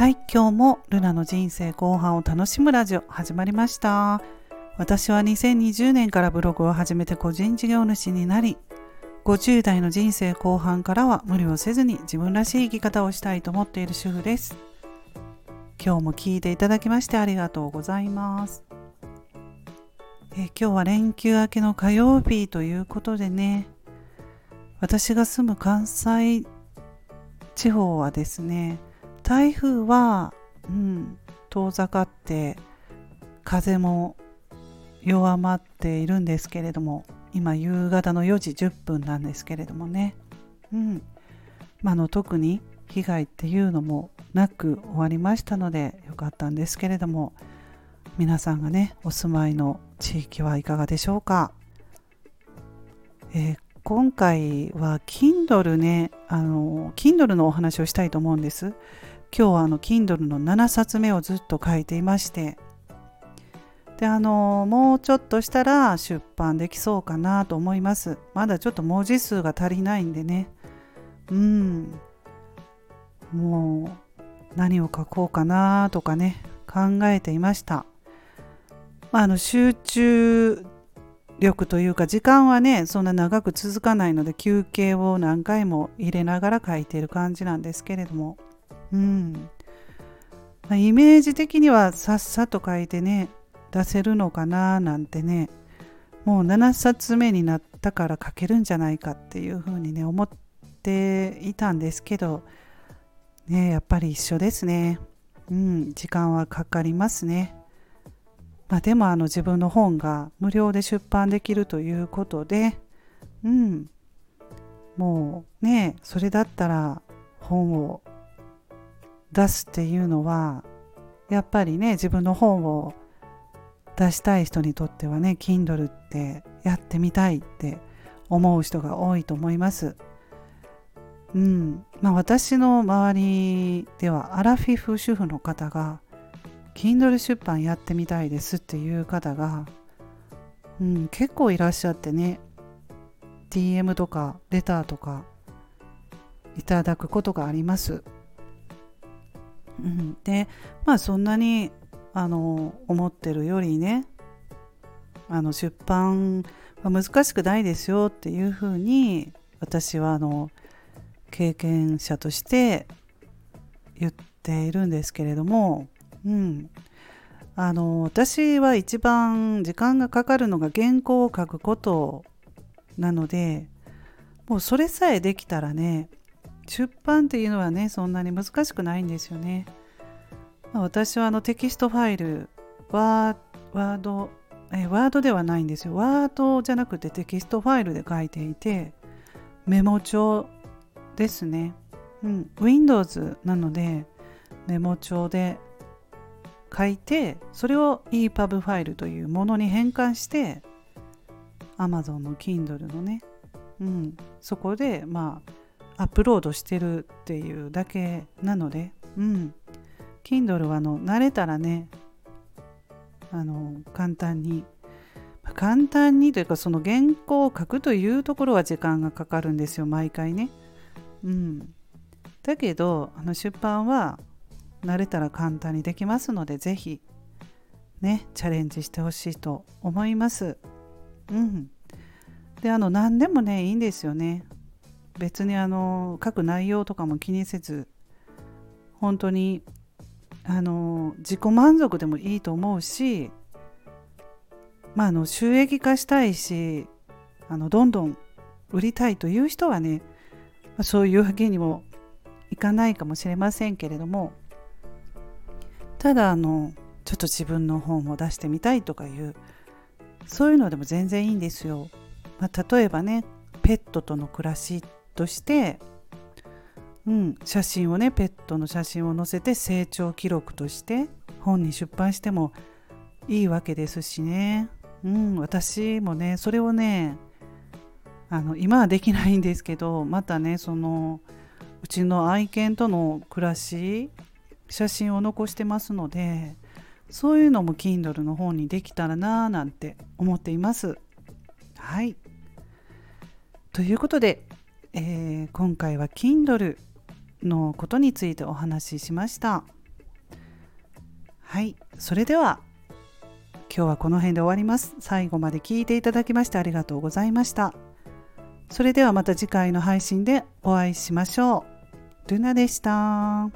はい今日もルナの人生後半を楽しむラジオ始まりました。私は2020年からブログを始めて個人事業主になり50代の人生後半からは無理をせずに自分らしい生き方をしたいと思っている主婦です。今日も聞いていただきましてありがとうございます。え今日は連休明けの火曜日ということでね私が住む関西地方はですね台風は、うん、遠ざかって風も弱まっているんですけれども今夕方の4時10分なんですけれどもね、うん。まあの特に被害っていうのもなく終わりましたのでよかったんですけれども皆さんがねお住まいの地域はいかがでしょうか、えー、今回は Kindle ねあの Kindle のお話をしたいと思うんです。今日はあの Kindle の7冊目をずっと書いていましてであのもうちょっとしたら出版できそうかなと思います。まだちょっと文字数が足りないんでね。うん。もう何を書こうかなとかね考えていました。まあ、あの集中力というか時間はねそんな長く続かないので休憩を何回も入れながら書いている感じなんですけれども。うん。まイメージ的にはさっさと書いてね出せるのかななんてねもう7冊目になったから書けるんじゃないかっていうふうにね思っていたんですけどねやっぱり一緒ですね。うん時間はかかりますね。まあ、でもあの自分の本が無料で出版できるということで、うん、もうねそれだったら本を出すっていうのはやっぱりね自分の本を出したい人にとってはね Kindle ってやってみたいって思う人が多いと思います。うんまあ、私の周りではアラフィフ主婦の方が Kindle 出版やってみたいですっていう方が、うん、結構いらっしゃってね DM とかレターとかいただくことがあります。うん、でまあそんなにあの思ってるよりねあの出版は難しくないですよっていうふうに私はあの経験者として言っているんですけれどもうん、あの私は一番時間がかかるのが原稿を書くことなのでもうそれさえできたらね出版っていうのはねそんなに難しくないんですよね。ま、私はあのテキストファイルワードえワードではないんですよ。ワードじゃなくてテキストファイルで書いていてメモ帳ですね。うん、Windows なのでメモ帳で書いてそれを EPUB ファイルというものに変換して Amazon の Kindle のね、うん、そこでまあアップロードしてるっていうだけなので、うん、Kindle はあの慣れたらねあの簡単に簡単にというかその原稿を書くというところは時間がかかるんですよ毎回ね。うん、だけどあの出版は慣れたら簡単にできますので是非ねチャレンジしてほしいと思います。うん。であの何でもねいいんですよね。別にあの書く内容とかも気にせず本当にあの自己満足でもいいと思うしまああの収益化したいしあのどんどん売りたいという人はねそういうわけにもいかないかもしれませんけれどもただあのちょっと自分の本を出してみたいとかいうそういうのでも全然いいんですよ。まあ、例えばねペットとの暮らしとして、うん、写真をねペットの写真を載せて成長記録として本に出版してもいいわけですしね、うん、私もねそれをねあの今はできないんですけどまたねそのうちの愛犬との暮らし写真を残してますのでそういうのも Kindle の方にできたらなぁなんて思っています。はい。ということで、えー、今回は Kindle のことについてお話ししました。はいそれでは今日はこの辺で終わります最後まで聞いていただきましてありがとうございましたそれではまた次回の配信でお会いしましょうルナでした。